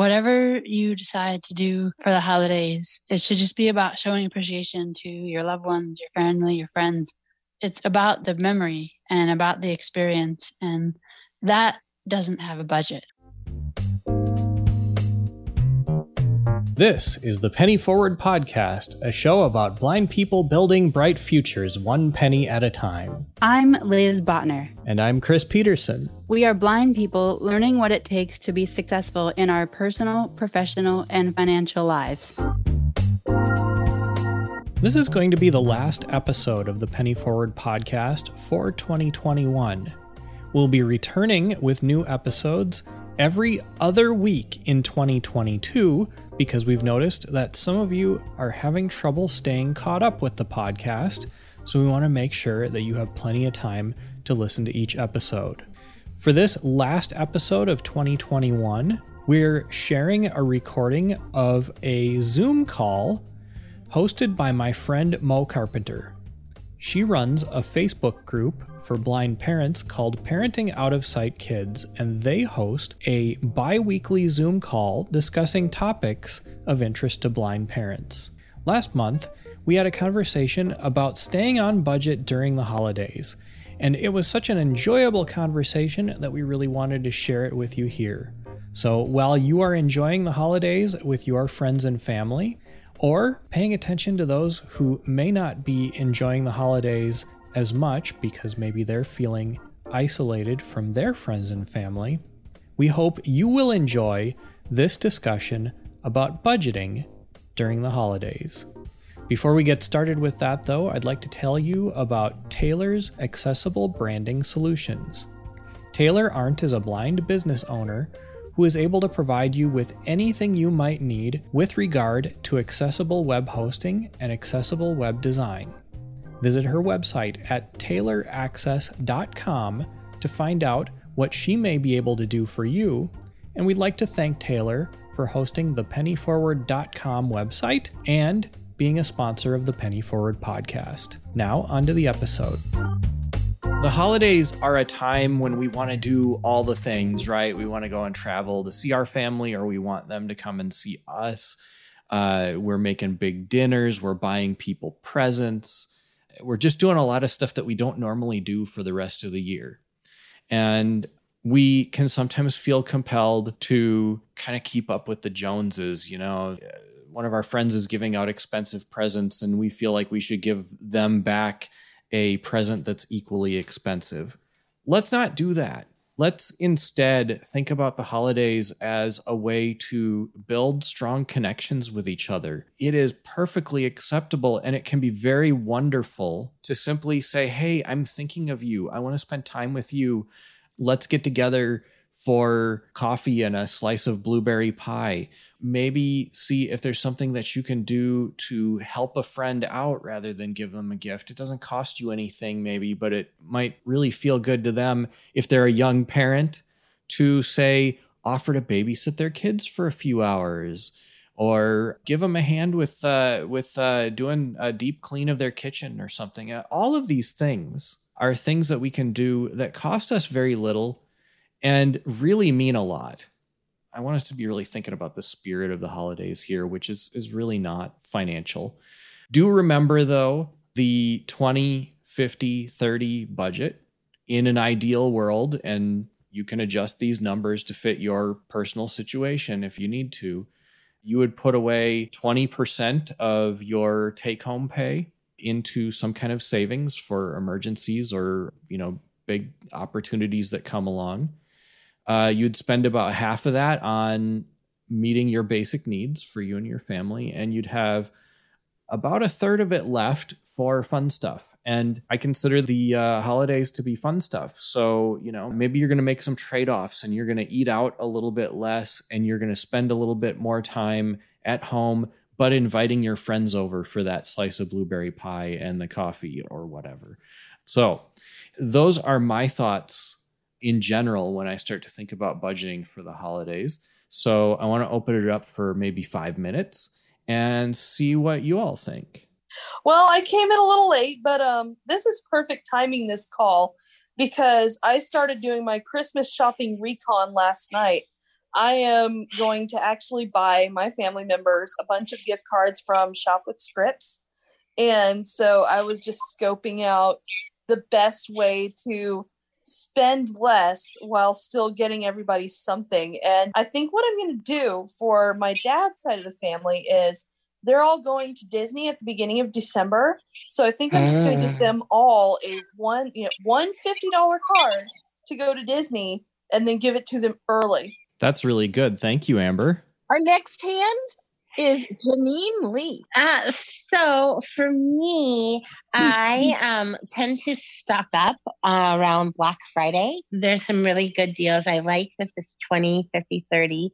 whatever you decide to do for the holidays, it should just be about showing appreciation to your loved ones, your family, your friends. It's about the memory and about the experience. And that doesn't have a budget. This is the Penny Forward Podcast, a show about blind people building bright futures one penny at a time. I'm Liz Botner. And I'm Chris Peterson. We are blind people learning what it takes to be successful in our personal, professional, and financial lives. This is going to be the last episode of the Penny Forward Podcast for 2021. We'll be returning with new episodes every other week in 2022 because we've noticed that some of you are having trouble staying caught up with the podcast. So we want to make sure that you have plenty of time to listen to each episode. For this last episode of 2021, we're sharing a recording of a Zoom call hosted by my friend Mo Carpenter. She runs a Facebook group for blind parents called Parenting Out of Sight Kids, and they host a bi weekly Zoom call discussing topics of interest to blind parents. Last month, we had a conversation about staying on budget during the holidays, and it was such an enjoyable conversation that we really wanted to share it with you here. So while you are enjoying the holidays with your friends and family, or paying attention to those who may not be enjoying the holidays as much because maybe they're feeling isolated from their friends and family, we hope you will enjoy this discussion about budgeting during the holidays. Before we get started with that, though, I'd like to tell you about Taylor's Accessible Branding Solutions. Taylor Arndt is a blind business owner who is able to provide you with anything you might need with regard to accessible web hosting and accessible web design. Visit her website at tayloraccess.com to find out what she may be able to do for you, and we'd like to thank Taylor for hosting the pennyforward.com website and being a sponsor of the Penny Forward podcast. Now, onto the episode. The holidays are a time when we want to do all the things, right? We want to go and travel to see our family, or we want them to come and see us. Uh, we're making big dinners, we're buying people presents. We're just doing a lot of stuff that we don't normally do for the rest of the year. And we can sometimes feel compelled to kind of keep up with the Joneses. You know, one of our friends is giving out expensive presents, and we feel like we should give them back a present that's equally expensive. Let's not do that. Let's instead think about the holidays as a way to build strong connections with each other. It is perfectly acceptable and it can be very wonderful to simply say, Hey, I'm thinking of you. I want to spend time with you. Let's get together for coffee and a slice of blueberry pie maybe see if there's something that you can do to help a friend out rather than give them a gift. It doesn't cost you anything, maybe, but it might really feel good to them if they're a young parent to say, offer to babysit their kids for a few hours or give them a hand with uh, with uh, doing a deep clean of their kitchen or something. Uh, all of these things are things that we can do that cost us very little and really mean a lot. I want us to be really thinking about the spirit of the holidays here, which is is really not financial. Do remember though the 20, 50, 30 budget in an ideal world and you can adjust these numbers to fit your personal situation if you need to. You would put away 20% of your take home pay into some kind of savings for emergencies or, you know, big opportunities that come along uh, you'd spend about half of that on meeting your basic needs for you and your family, and you'd have about a third of it left for fun stuff. And I consider the uh, holidays to be fun stuff. So, you know, maybe you're going to make some trade offs and you're going to eat out a little bit less and you're going to spend a little bit more time at home, but inviting your friends over for that slice of blueberry pie and the coffee or whatever. So, those are my thoughts in general when I start to think about budgeting for the holidays. So I want to open it up for maybe five minutes and see what you all think. Well, I came in a little late, but um, this is perfect timing this call because I started doing my Christmas shopping recon last night I am going to actually buy my family members a bunch of gift cards from Shop with Scripts. And so I was just scoping out the best way to spend less while still getting everybody something. And I think what I'm going to do for my dad's side of the family is they're all going to Disney at the beginning of December. So I think I'm just going to get mm. them all a one, you know, one $50 card to go to Disney and then give it to them early. That's really good. Thank you, Amber. Our next hand is Janine Lee. Uh, so for me, I um, tend to stock up uh, around Black Friday. There's some really good deals. I like this is 20, 50, 30.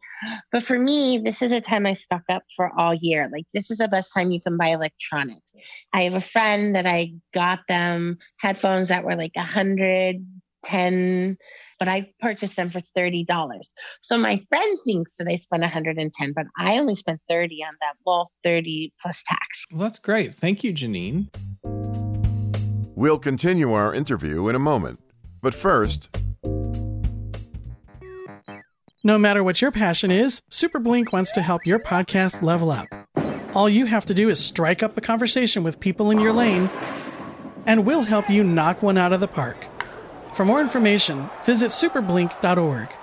But for me, this is a time I stock up for all year. Like this is the best time you can buy electronics. I have a friend that I got them headphones that were like a hundred, ten but I purchased them for $30. So my friend thinks that they spent 110, but I only spent 30 on that well 30 plus tax. Well, that's great. Thank you, Janine. We'll continue our interview in a moment. But first, no matter what your passion is, Super Blink wants to help your podcast level up. All you have to do is strike up a conversation with people in your lane, and we'll help you knock one out of the park. For more information, visit superblink.org.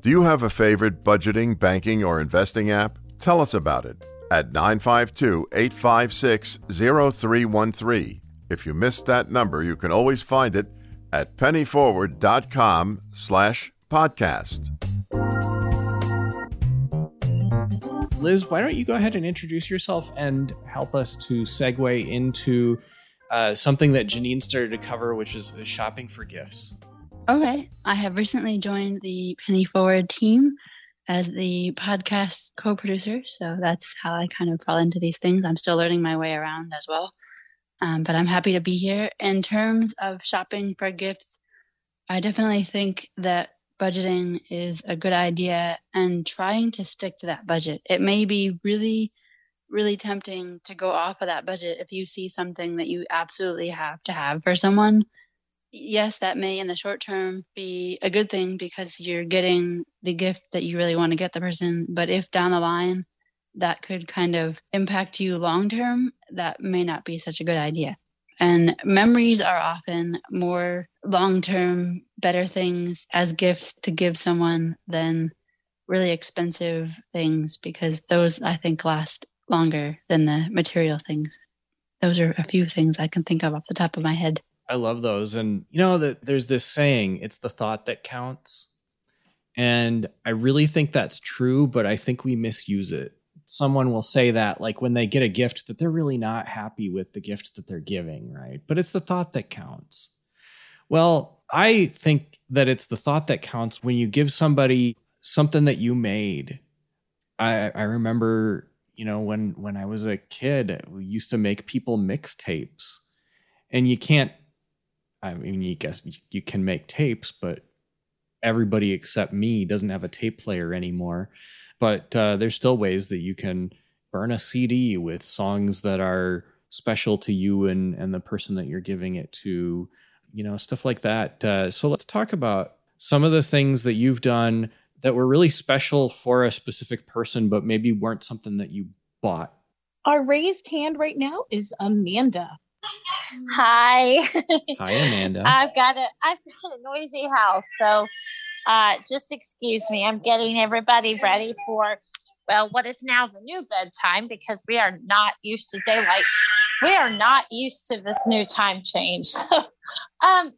Do you have a favorite budgeting, banking, or investing app? Tell us about it at 952 856 0313. If you missed that number, you can always find it at pennyforward.com slash podcast. Liz, why don't you go ahead and introduce yourself and help us to segue into uh, something that Janine started to cover, which is shopping for gifts. Okay. I have recently joined the Penny Forward team as the podcast co producer. So that's how I kind of fall into these things. I'm still learning my way around as well. Um, but I'm happy to be here. In terms of shopping for gifts, I definitely think that budgeting is a good idea and trying to stick to that budget. It may be really, really tempting to go off of that budget if you see something that you absolutely have to have for someone. Yes, that may in the short term be a good thing because you're getting the gift that you really want to get the person. But if down the line that could kind of impact you long term, that may not be such a good idea. And memories are often more long term, better things as gifts to give someone than really expensive things because those I think last longer than the material things. Those are a few things I can think of off the top of my head. I love those. And you know that there's this saying, it's the thought that counts. And I really think that's true, but I think we misuse it someone will say that like when they get a gift that they're really not happy with the gift that they're giving, right? But it's the thought that counts. Well, I think that it's the thought that counts when you give somebody something that you made. I I remember, you know, when when I was a kid, we used to make people mixtapes. And you can't I mean, you guess you can make tapes, but everybody except me doesn't have a tape player anymore but uh, there's still ways that you can burn a CD with songs that are special to you and and the person that you're giving it to, you know, stuff like that. Uh, so let's talk about some of the things that you've done that were really special for a specific person, but maybe weren't something that you bought. Our raised hand right now is Amanda. Hi. Hi, Amanda. I've got a I've got a noisy house, so uh, just excuse me. I'm getting everybody ready for, well, what is now the new bedtime because we are not used to daylight. We are not used to this new time change. um,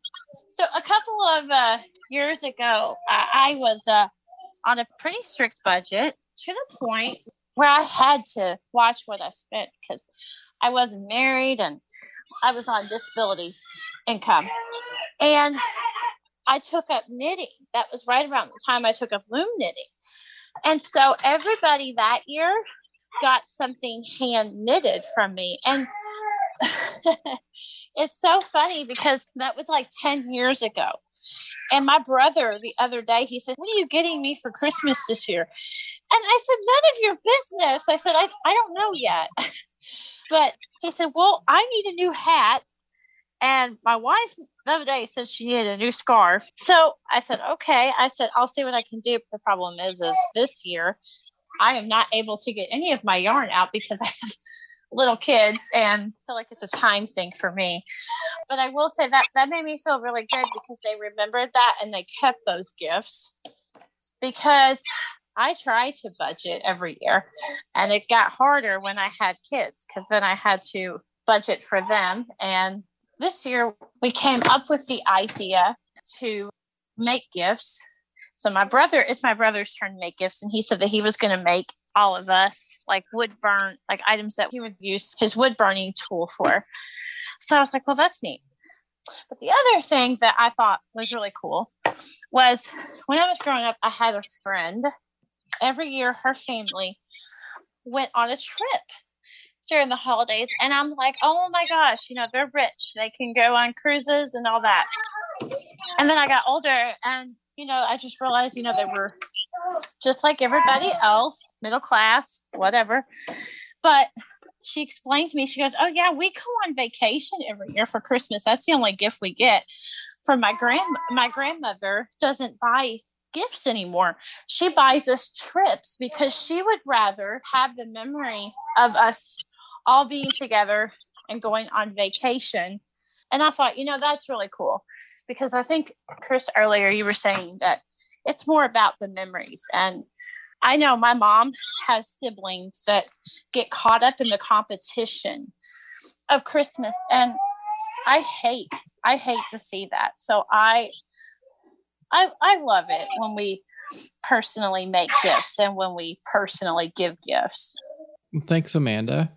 so a couple of uh, years ago, uh, I was uh, on a pretty strict budget to the point where I had to watch what I spent because I wasn't married and I was on disability income. And I took up knitting. That was right around the time I took up loom knitting. And so everybody that year got something hand knitted from me. And it's so funny because that was like 10 years ago. And my brother the other day, he said, What are you getting me for Christmas this year? And I said, None of your business. I said, I, I don't know yet. but he said, Well, I need a new hat And my wife the other day said she needed a new scarf. So I said, okay. I said, I'll see what I can do. The problem is, is this year I am not able to get any of my yarn out because I have little kids and feel like it's a time thing for me. But I will say that that made me feel really good because they remembered that and they kept those gifts because I try to budget every year and it got harder when I had kids because then I had to budget for them. And this year we came up with the idea to make gifts. So my brother, it's my brother's turn to make gifts, and he said that he was going to make all of us like wood burn, like items that he would use his wood burning tool for. So I was like, well, that's neat. But the other thing that I thought was really cool was when I was growing up, I had a friend. Every year, her family went on a trip during the holidays. And I'm like, oh my gosh, you know, they're rich. They can go on cruises and all that. And then I got older and, you know, I just realized, you know, they were just like everybody else, middle class, whatever. But she explained to me, she goes, Oh, yeah, we go on vacation every year for Christmas. That's the only gift we get. From my grand my grandmother doesn't buy gifts anymore. She buys us trips because she would rather have the memory of us all being together and going on vacation. And I thought, you know, that's really cool because I think, Chris, earlier you were saying that it's more about the memories. And I know my mom has siblings that get caught up in the competition of Christmas. And I hate, I hate to see that. So I, I, I love it when we personally make gifts and when we personally give gifts. Thanks, Amanda.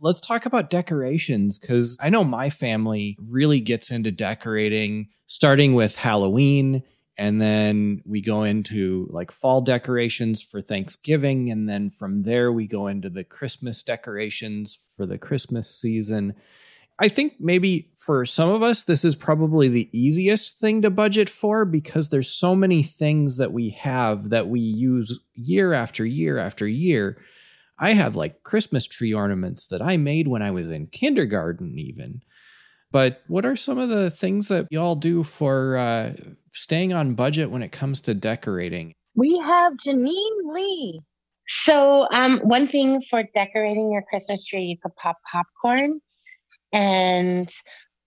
Let's talk about decorations because I know my family really gets into decorating, starting with Halloween. And then we go into like fall decorations for Thanksgiving. And then from there, we go into the Christmas decorations for the Christmas season. I think maybe for some of us, this is probably the easiest thing to budget for because there's so many things that we have that we use year after year after year I have like Christmas tree ornaments that I made when I was in kindergarten, even. But what are some of the things that y'all do for uh, staying on budget when it comes to decorating? We have Janine Lee. So, um, one thing for decorating your Christmas tree, you could pop popcorn and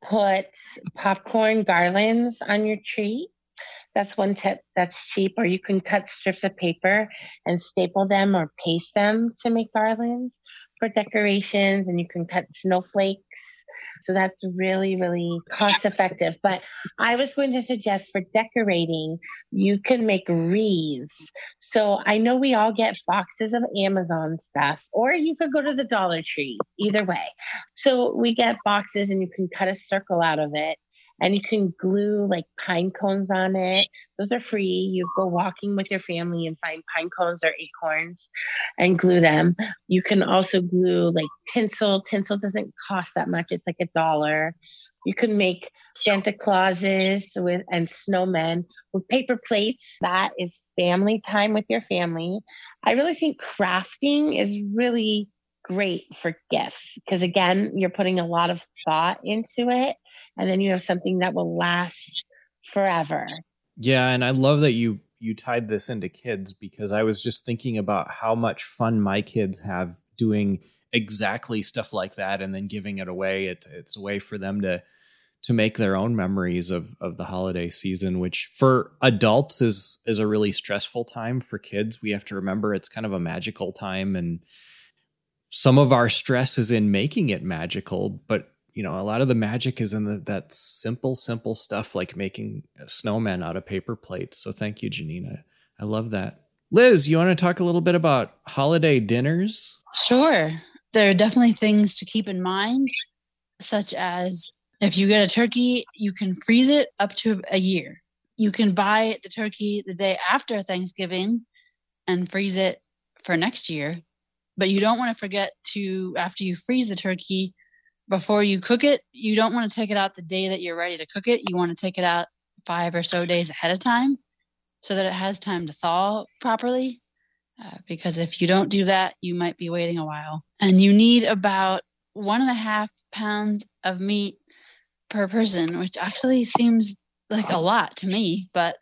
put popcorn garlands on your tree. That's one tip that's cheap, or you can cut strips of paper and staple them or paste them to make garlands for decorations, and you can cut snowflakes. So that's really, really cost effective. But I was going to suggest for decorating, you can make wreaths. So I know we all get boxes of Amazon stuff, or you could go to the Dollar Tree, either way. So we get boxes and you can cut a circle out of it and you can glue like pine cones on it. Those are free. You go walking with your family and find pine cones or acorns and glue them. You can also glue like tinsel. Tinsel doesn't cost that much, it's like a dollar. You can make Santa Clauses with and snowmen with paper plates. That is family time with your family. I really think crafting is really great for gifts because again, you're putting a lot of thought into it and then you have something that will last forever. Yeah, and I love that you you tied this into kids because I was just thinking about how much fun my kids have doing exactly stuff like that and then giving it away. It, it's a way for them to to make their own memories of of the holiday season, which for adults is is a really stressful time. For kids, we have to remember it's kind of a magical time and some of our stress is in making it magical, but you know, a lot of the magic is in the, that simple, simple stuff like making a snowman out of paper plates. So thank you, Janina. I love that. Liz, you want to talk a little bit about holiday dinners? Sure. There are definitely things to keep in mind, such as if you get a turkey, you can freeze it up to a year. You can buy the turkey the day after Thanksgiving and freeze it for next year. But you don't want to forget to, after you freeze the turkey, before you cook it, you don't want to take it out the day that you're ready to cook it. You want to take it out five or so days ahead of time so that it has time to thaw properly. Uh, because if you don't do that, you might be waiting a while. And you need about one and a half pounds of meat per person, which actually seems like a lot to me, but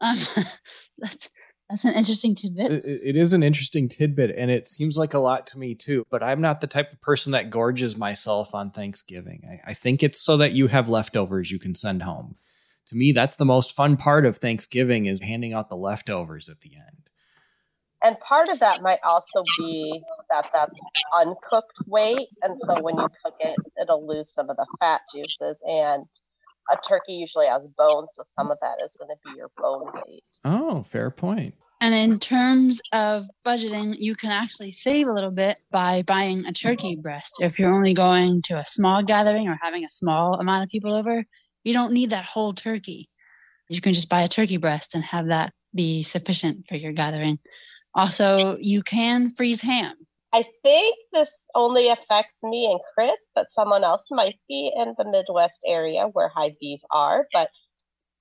um, that's that's an interesting tidbit. It, it is an interesting tidbit, and it seems like a lot to me too. But I'm not the type of person that gorges myself on Thanksgiving. I, I think it's so that you have leftovers you can send home. To me, that's the most fun part of Thanksgiving is handing out the leftovers at the end. And part of that might also be that that's uncooked weight. And so when you cook it, it'll lose some of the fat juices. And a turkey usually has bones. So some mm. of that is going to be your bone weight. Oh, fair point. And in terms of budgeting, you can actually save a little bit by buying a turkey breast. If you're only going to a small gathering or having a small amount of people over, you don't need that whole turkey. You can just buy a turkey breast and have that be sufficient for your gathering. Also, you can freeze ham. I think this only affects me and Chris, but someone else might be in the Midwest area where Hy-Vee's are. But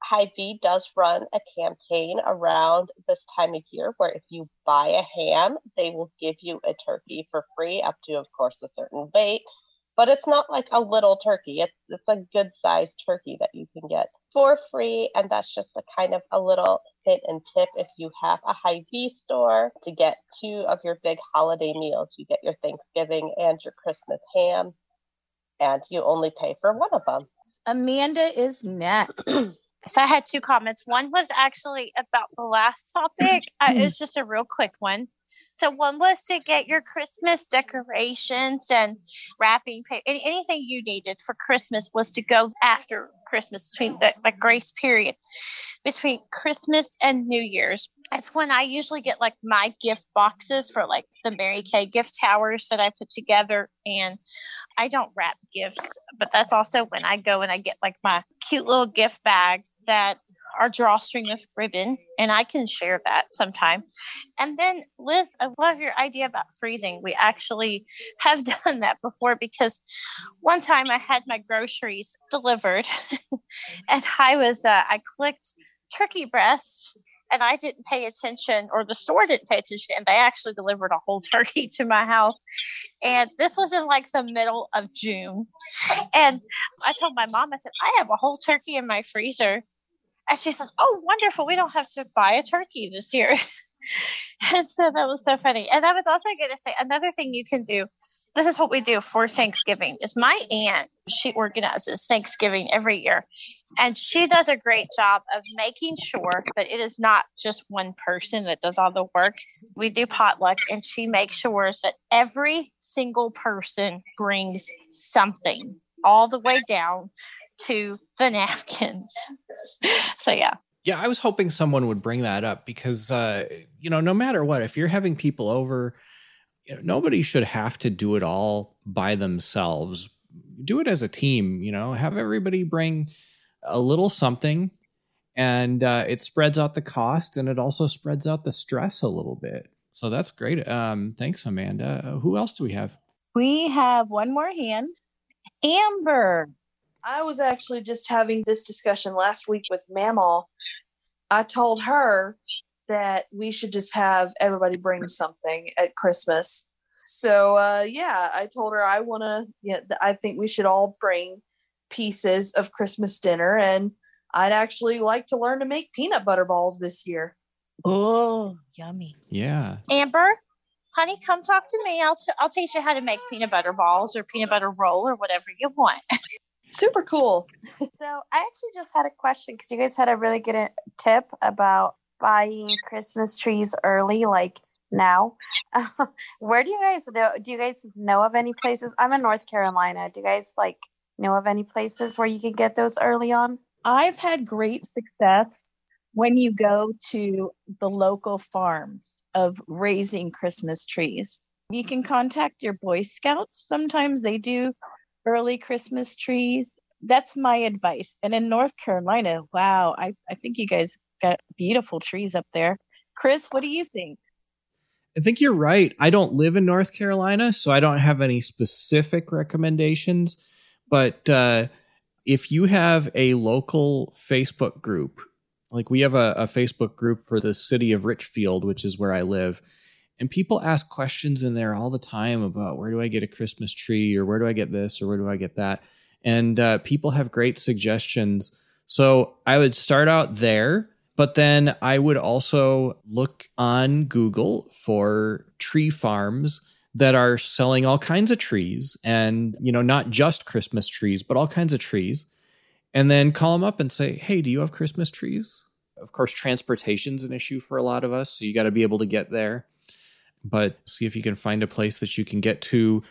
Hy-Vee does run a campaign around this time of year where if you buy a ham, they will give you a turkey for free, up to, of course, a certain weight. But it's not like a little turkey. It's it's a good sized turkey that you can get for free. And that's just a kind of a little hit and tip if you have a Hy-Vee store to get two of your big holiday meals. You get your Thanksgiving and your Christmas ham, and you only pay for one of them. Amanda is next. So I had two comments. One was actually about the last topic. uh, it was just a real quick one. So one was to get your Christmas decorations and wrapping paper, anything you needed for Christmas was to go after Christmas between the, the grace period between Christmas and New Year's. That's when I usually get like my gift boxes for like the Mary Kay gift towers that I put together. And I don't wrap gifts, but that's also when I go and I get like my cute little gift bags that our drawstring with ribbon, and I can share that sometime. And then, Liz, I love your idea about freezing. We actually have done that before because one time I had my groceries delivered, and I was uh, I clicked turkey breast. And I didn't pay attention, or the store didn't pay attention, and they actually delivered a whole turkey to my house. And this was in like the middle of June. And I told my mom, I said, I have a whole turkey in my freezer and she says, Oh, wonderful. We don't have to buy a turkey this year. and so that was so funny. And I was also going to say another thing you can do. This is what we do for Thanksgiving. Is my aunt she organizes Thanksgiving every year, and she does a great job of making sure that it is not just one person that does all the work. We do potluck, and she makes sure that every single person brings something all the way down to the napkins. so yeah. Yeah, I was hoping someone would bring that up because uh, you know, no matter what, if you're having people over, you know, nobody should have to do it all by themselves. Do it as a team, you know, have everybody bring a little something and uh, it spreads out the cost and it also spreads out the stress a little bit. So that's great. Um, thanks, Amanda. who else do we have? We have one more hand. Amber. I was actually just having this discussion last week with Mamaw. I told her that we should just have everybody bring something at Christmas. So uh, yeah, I told her I want to. Yeah, I think we should all bring pieces of Christmas dinner, and I'd actually like to learn to make peanut butter balls this year. Oh, yummy! Yeah, Amber, honey, come talk to me. I'll t- I'll teach you how to make peanut butter balls or peanut butter roll or whatever you want. super cool. so I actually just had a question because you guys had a really good uh, tip about buying Christmas trees early, like now. where do you guys know? Do you guys know of any places? I'm in North Carolina. Do you guys like know of any places where you can get those early on? I've had great success when you go to the local farms of raising Christmas trees. You can contact your Boy Scouts. Sometimes they do early Christmas trees. That's my advice. And in North Carolina, wow, I, I think you guys got beautiful trees up there. Chris, what do you think? I think you're right. I don't live in North Carolina, so I don't have any specific recommendations. But uh, if you have a local Facebook group, like we have a, a Facebook group for the city of Richfield, which is where I live, and people ask questions in there all the time about where do I get a Christmas tree or where do I get this or where do I get that. and uh, people have great suggestions. So I would start out there, but then I would also look on Google for tree farms that are selling all kinds of trees and, you know, not just Christmas trees, but all kinds of trees. And then call them up and say, hey, do you have Christmas trees? Of course, transportation's an issue for a lot of us. So you got to be able to get there. But see if you can find a place that you can get to.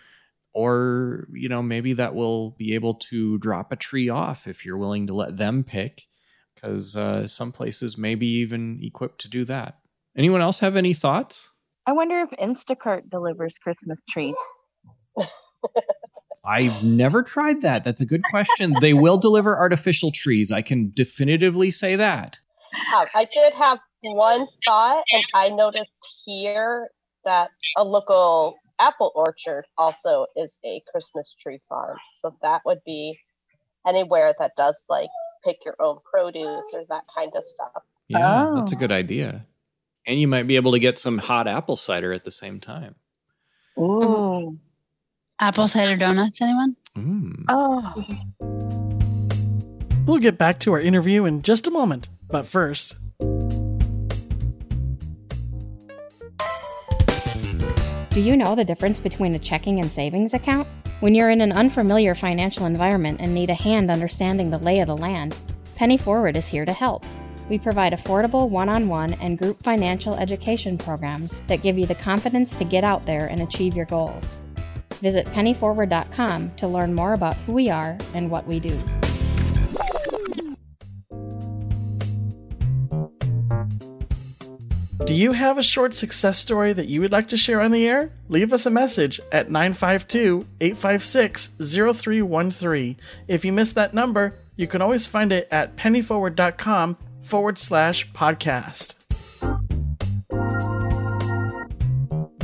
Or you know maybe that will be able to drop a tree off if you're willing to let them pick because uh, some places may be even equipped to do that. Anyone else have any thoughts? I wonder if Instacart delivers Christmas trees. i've never tried that. That's a good question. They will deliver artificial trees. I can definitively say that. I did have one thought, and I noticed here that a local apple orchard also is a Christmas tree farm. So that would be anywhere that does like pick your own produce or that kind of stuff. yeah that's a Oh. good idea and you might be able to get some hot apple cider at the same time Ooh. Apple cider donuts, anyone? Mm. Oh. We'll get back to our interview in just a moment, but first, Do you know the difference between a checking and savings account? When you're in an unfamiliar financial environment and need a hand understanding the lay of the land, Penny Forward is here to help. We provide affordable one on one and group financial education programs that give you the confidence to get out there and achieve your goals. Visit pennyforward.com to learn more about who we are and what we do. Do you have a short success story that you would like to share on the air? Leave us a message at 952 856 0313. If you missed that number, you can always find it at pennyforward.com forward slash podcast.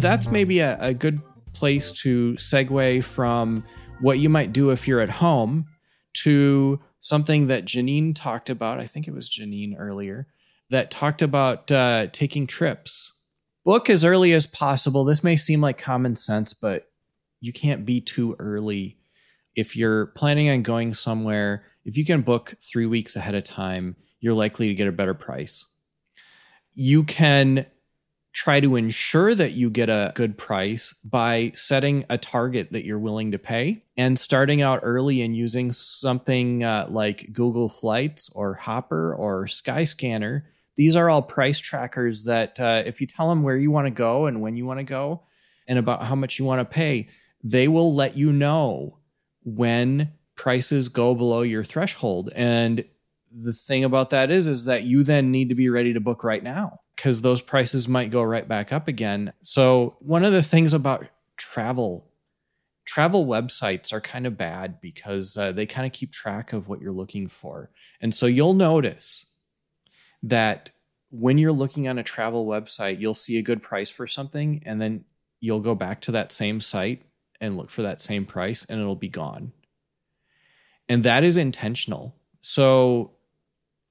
that's maybe a, a good place to segue from what you might do if you're at home to something that Janine talked about. I think it was Janine earlier that talked about uh, taking trips. Book as early as possible. This may seem like common sense, but you can't be too early. If you're planning on going somewhere, if you can book three weeks ahead of time, you're likely to get a better price. You can try to ensure that you get a good price by setting a target that you're willing to pay and starting out early and using something uh, like Google Flights or Hopper or Skyscanner. These are all price trackers that, uh, if you tell them where you want to go and when you want to go and about how much you want to pay, they will let you know when prices go below your threshold. And the thing about that is, is that you then need to be ready to book right now because those prices might go right back up again. So one of the things about travel, travel websites are kind of bad because uh, they kind of keep track of what you're looking for. And so you'll notice that when you're looking on a travel website, you'll see a good price for something and then you'll go back to that same site and look for that same price and it'll be gone. And that is intentional. So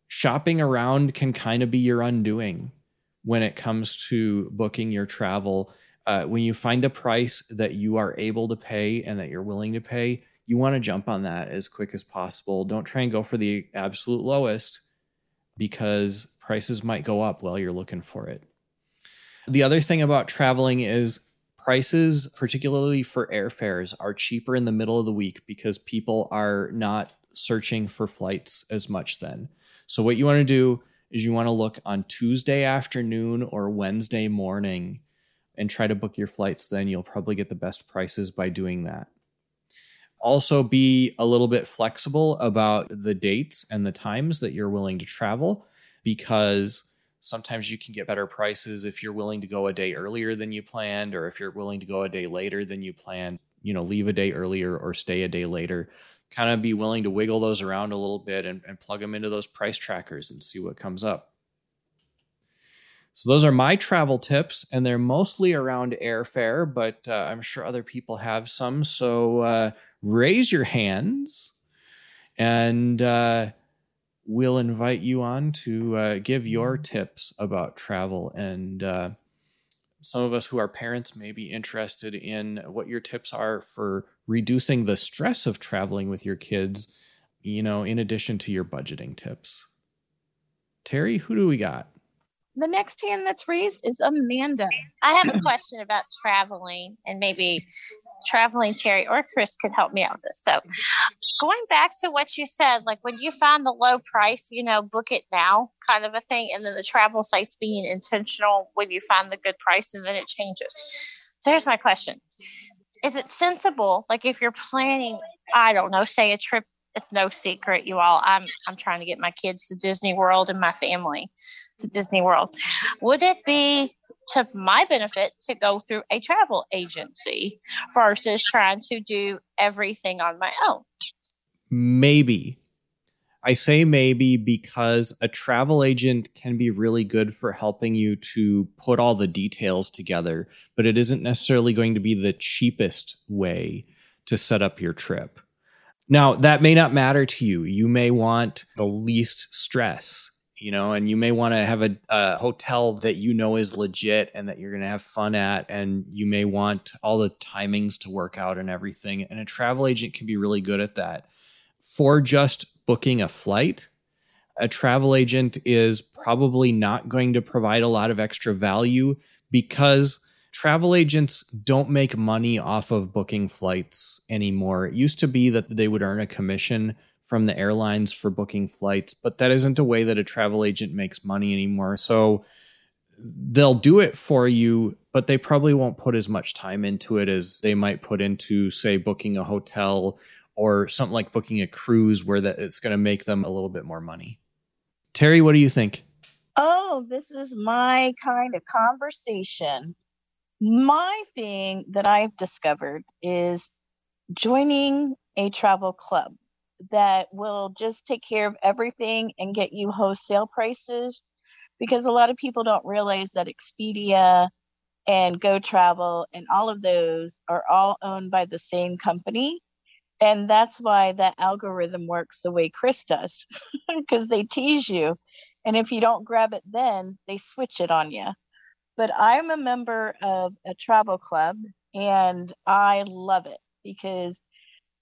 shopping around can kind of be your undoing when it comes to booking your travel. Uh, when you find a price that you are able to pay and that you're willing to pay, you want to jump on that as quick as possible. Don't try and go for the absolute lowest because prices might go up while you're looking for it. The other thing about traveling is prices, particularly for airfares, are cheaper in the middle of the week because people are not searching for flights as much then. So, what you want to do is you want to look on Tuesday afternoon or Wednesday morning and try to book your flights then. You'll probably get the best prices by doing that. Also, be a little bit flexible about the dates and the times that you're willing to travel because sometimes you can get better prices if you're willing to go a day earlier than you planned or if you're willing to go a day later than you planned you know leave a day earlier or stay a day later. Kind of be willing to wiggle those around a little bit and, and plug them into those price trackers and see what comes up. So those are my travel tips and they're mostly around airfare but uh, i'm sure other people have some. So uh, raise your hands and uh, we'll invite you on to uh, give your tips about travel and uh, some of us who are parents may be interested in what your tips are for reducing the stress of traveling with your kids, you know, in addition to your budgeting tips. Terry, who do we got? The next hand that's raised is Amanda. I have a question about traveling and maybe traveling Terry or Chris could help me out with this. So, going back to what you said, like when you find the low price, you know, book it now kind of a thing. And then the travel sites being intentional when you find the good price and then it changes. So, here's my question Is it sensible, like if you're planning, I don't know, say a trip? It's no secret, you all. I'm I'm trying to get my kids to Disney World and my family to Disney World. Would it be to my benefit to go through a travel agency versus trying to do everything on my own. Maybe. I say maybe because a travel agent can be really good for helping you to put all the details together, but it isn't necessarily going to be the cheapest way to set up your trip. Now, that may not matter to you. You may want the least stress you know, and you may want to have a, a, hotel that you know is legit and that you're going to have fun at, and you may want all the timings to work out and everything. And a travel agent can be really good at that. For just booking a flight, a travel agent is probably not going to provide a lot of extra value because travel agents don't make money off of booking flights anymore. It used to be that they would earn a commission from the airlines for booking flights, but that isn't a way that a travel agent makes money anymore. So they'll do it for you, but they probably won't put as much time into it as they might put into, say, booking a hotel or something like booking a cruise where that it's going to make them a little bit more money. Terry, what do you think? Oh, this is my kind of conversation. My thing that I've discovered is joining a travel club that will just take care of everything and get you wholesale prices because a lot of people don't realize that Expedia and Go Travel and all of those are all owned by the same company. And that's why that algorithm works the way Chris does because they tease you. And if you don't grab it then, they switch it on you. But I'm a member of a travel club and I love it because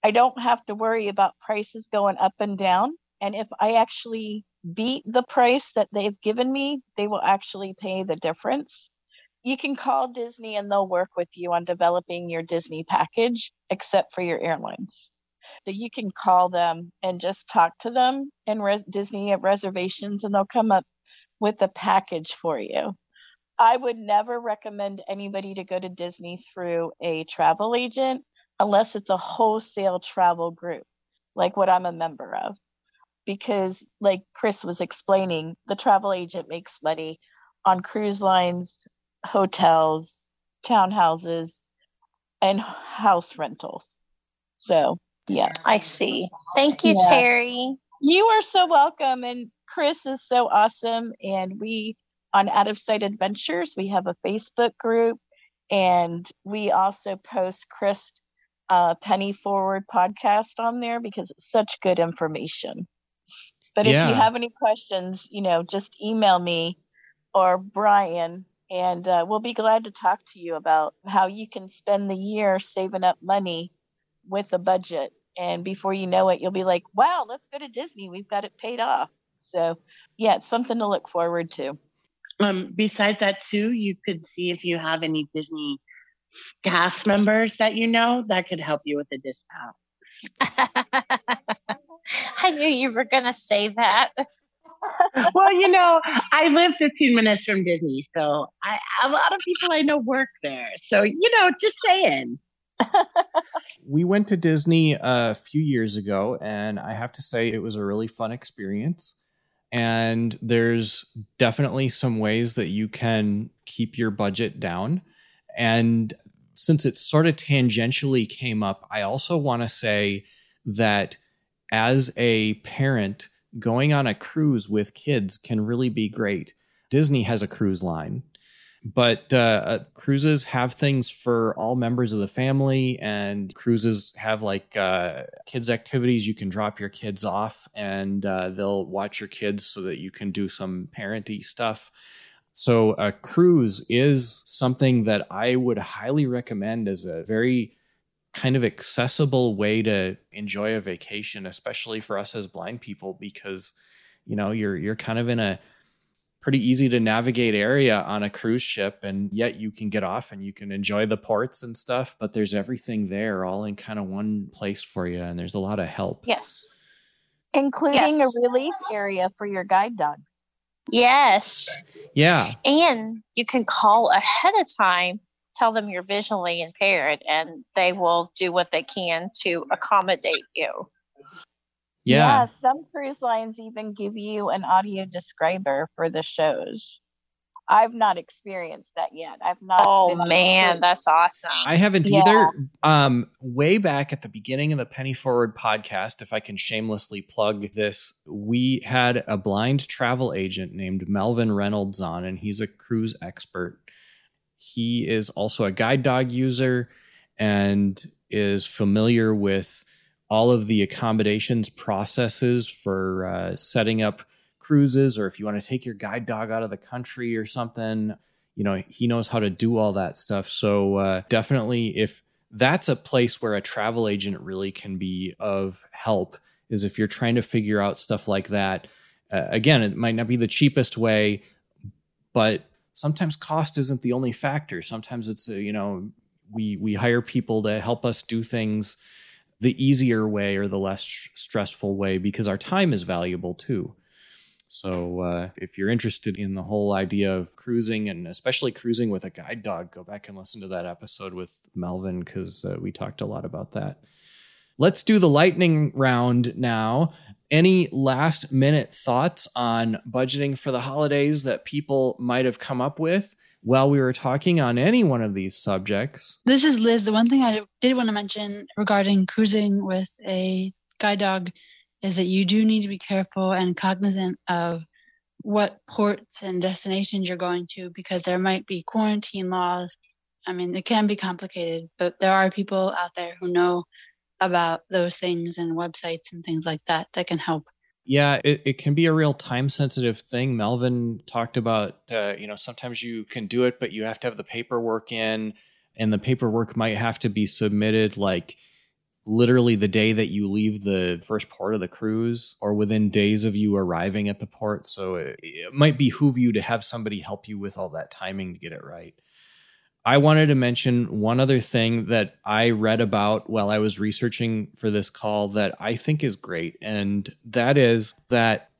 I don't have to worry about prices going up and down. And if I actually beat the price that they've given me, they will actually pay the difference. You can call Disney and they'll work with you on developing your Disney package, except for your airlines. So you can call them and just talk to them and res- Disney at reservations, and they'll come up with a package for you. I would never recommend anybody to go to Disney through a travel agent unless it's a wholesale travel group, like what I'm a member of. Because, like Chris was explaining, the travel agent makes money on cruise lines, hotels, townhouses, and house rentals. So, yeah. I see. Thank you, yeah. Terry. You are so welcome. And Chris is so awesome. And we, on Out of Sight Adventures, we have a Facebook group and we also post Chris uh, Penny Forward podcast on there because it's such good information. But yeah. if you have any questions, you know, just email me or Brian, and uh, we'll be glad to talk to you about how you can spend the year saving up money with a budget. And before you know it, you'll be like, wow, let's go to Disney. We've got it paid off. So, yeah, it's something to look forward to. Um, besides that, too, you could see if you have any Disney cast members that you know that could help you with a discount. I knew you were going to say that. well, you know, I live 15 minutes from Disney, so I, a lot of people I know work there. So, you know, just saying. we went to Disney uh, a few years ago, and I have to say it was a really fun experience. And there's definitely some ways that you can keep your budget down. And since it sort of tangentially came up, I also want to say that as a parent, going on a cruise with kids can really be great. Disney has a cruise line, but uh, uh, cruises have things for all members of the family, and cruises have like uh, kids' activities. You can drop your kids off, and uh, they'll watch your kids so that you can do some parenty stuff. So, a cruise is something that I would highly recommend as a very kind of accessible way to enjoy a vacation, especially for us as blind people, because you know you're you're kind of in a pretty easy to navigate area on a cruise ship and yet you can get off and you can enjoy the ports and stuff but there's everything there all in kind of one place for you and there's a lot of help Yes. including Yes. a relief area for your guide dogs. Yes. yeah And you can call ahead of time, tell them you're visually impaired, and they will do what they can to accommodate you. yeah some cruise lines even give you an audio describer for the shows. I've not experienced that yet. I've not. Oh been on a man, cruise. that's awesome. I haven't Yeah. either. Um, way back at the beginning of the Penny Forward podcast, if I can shamelessly plug this, we had a blind travel agent named Melvin Reynolds on, and he's a cruise expert. He is also a guide dog user and is familiar with all of the accommodations processes for uh, setting up cruises, or if you want to take your guide dog out of the country or something you know he knows how to do all that stuff. So uh, definitely if that's a place where a travel agent really can be of help is if you're trying to figure out stuff like that uh, again it might not be the cheapest way but sometimes cost isn't the only factor. Sometimes it's a, you know we we hire people to help us do things the easier way or the less stressful way because our time is valuable too so uh, if you're interested in the whole idea of cruising and especially cruising with a guide dog, go back and listen to that episode with Melvin because uh, we talked a lot about that. Let's do the lightning round now. Any last minute thoughts on budgeting for the holidays that people might have come up with while we were talking on any one of these subjects? This is Liz. The one thing I did want to mention regarding cruising with a guide dog is that you do need to be careful and cognizant of what ports and destinations you're going to because there might be quarantine laws. I mean, it can be complicated, but there are people out there who know about those things and websites and things like that that can help. Yeah, it, it can be a real time sensitive thing. Melvin talked about, uh, you know, sometimes you can do it, but you have to have the paperwork in, and the paperwork might have to be submitted like literally the day that you leave the first part of the cruise or within days of you arriving at the port. So it, it might behoove you to have somebody help you with all that timing to get it right. I wanted to mention one other thing that I read about while I was researching for this call that I think is great. And that is that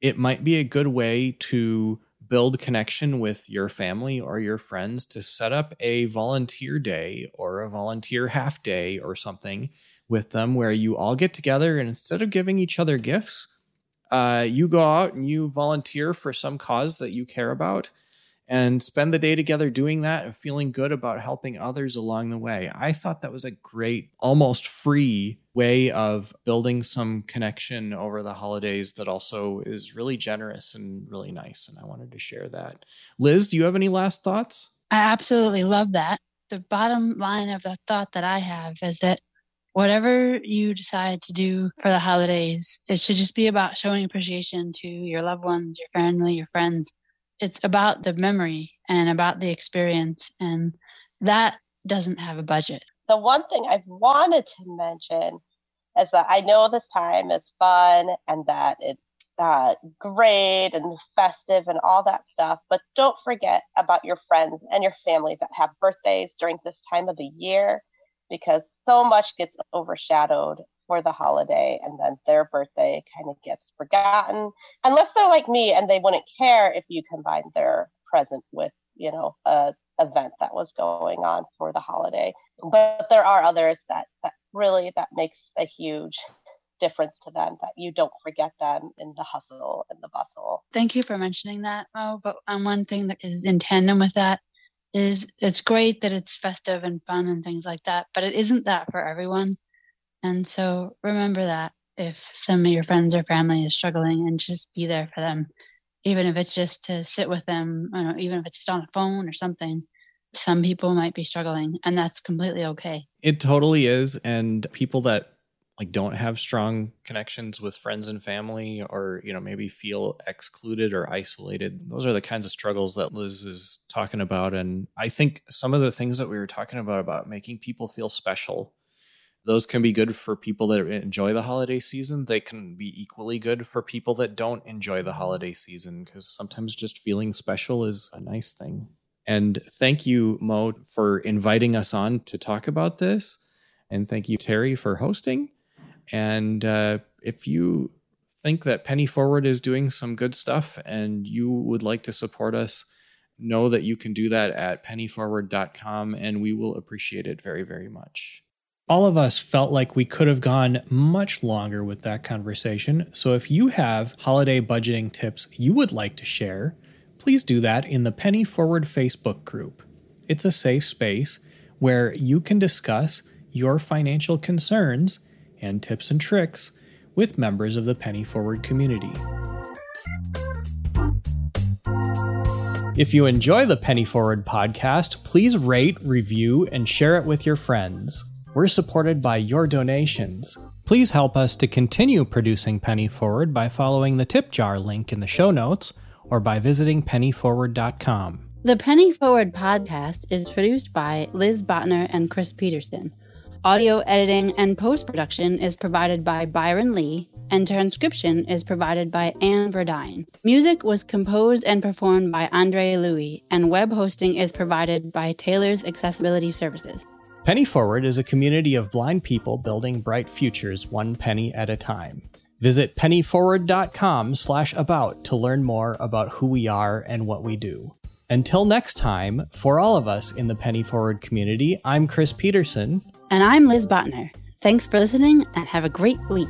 it might be a good way to build connection with your family or your friends to set up a volunteer day or a volunteer half day or something with them where you all get together and instead of giving each other gifts, uh, you go out and you volunteer for some cause that you care about and spend the day together doing that and feeling good about helping others along the way. I thought that was a great, almost free way of building some connection over the holidays that also is really generous and really nice. And I wanted to share that. Liz, do you have any last thoughts? I absolutely love that. The bottom line of the thought that I have is that whatever you decide to do for the holidays, it should just be about showing appreciation to your loved ones, your family, your friends. It's about the memory and about the experience, and that doesn't have a budget. The one thing I've wanted to mention is that I know this time is fun and that it's uh, great and festive and all that stuff, but don't forget about your friends and your family that have birthdays during this time of the year because so much gets overshadowed for the holiday and then their birthday kind of gets forgotten unless they're like me and they wouldn't care if you combined their present with you know a event that was going on for the holiday but there are others that that really that makes a huge difference to them that you don't forget them in the hustle and the bustle Thank you for mentioning that, Mo. But um, one thing that is in tandem with that is it's great that it's festive and fun and things like that, but it isn't that for everyone. And so remember that if some of your friends or family is struggling and just be there for them, even if it's just to sit with them, you know, even if it's just on a phone or something. Some people might be struggling, and that's completely okay. It totally is. And people that like don't have strong connections with friends and family or you know maybe feel excluded or isolated those are the kinds of struggles that liz is talking about and i think some of the things that we were talking about about making people feel special those can be good for people that enjoy the holiday season they can be equally good for people that don't enjoy the holiday season because sometimes just feeling special is a nice thing and thank you mo for inviting us on to talk about this and thank you terry for hosting and uh, if you think that Penny Forward is doing some good stuff and you would like to support us, know that you can do that at pennyforward.com and we will appreciate it very, very much. All of us felt like we could have gone much longer with that conversation. So if you have holiday budgeting tips you would like to share, please do that in the Penny Forward Facebook group. It's a safe space where you can discuss your financial concerns and tips and tricks with members of the Penny Forward community. If you enjoy the Penny Forward podcast, please rate, review, and share it with your friends. We're supported by your donations. Please help us to continue producing Penny Forward by following the tip jar link in the show notes or by visiting pennyforward.com. The Penny Forward podcast is produced by Liz Botner and Chris Peterson. Audio editing and post production is provided by Byron Lee, and transcription is provided by Anne Verdine. Music was composed and performed by Andre Louis, and web hosting is provided by Taylor's Accessibility Services. Penny Forward is a community of blind people building bright futures one penny at a time. Visit pennyforward.com slash about to learn more about who we are and what we do. Until next time, for all of us in the Penny Forward community, I'm Chris Peterson. And I'm Liz Botner. Thanks for listening and have a great week.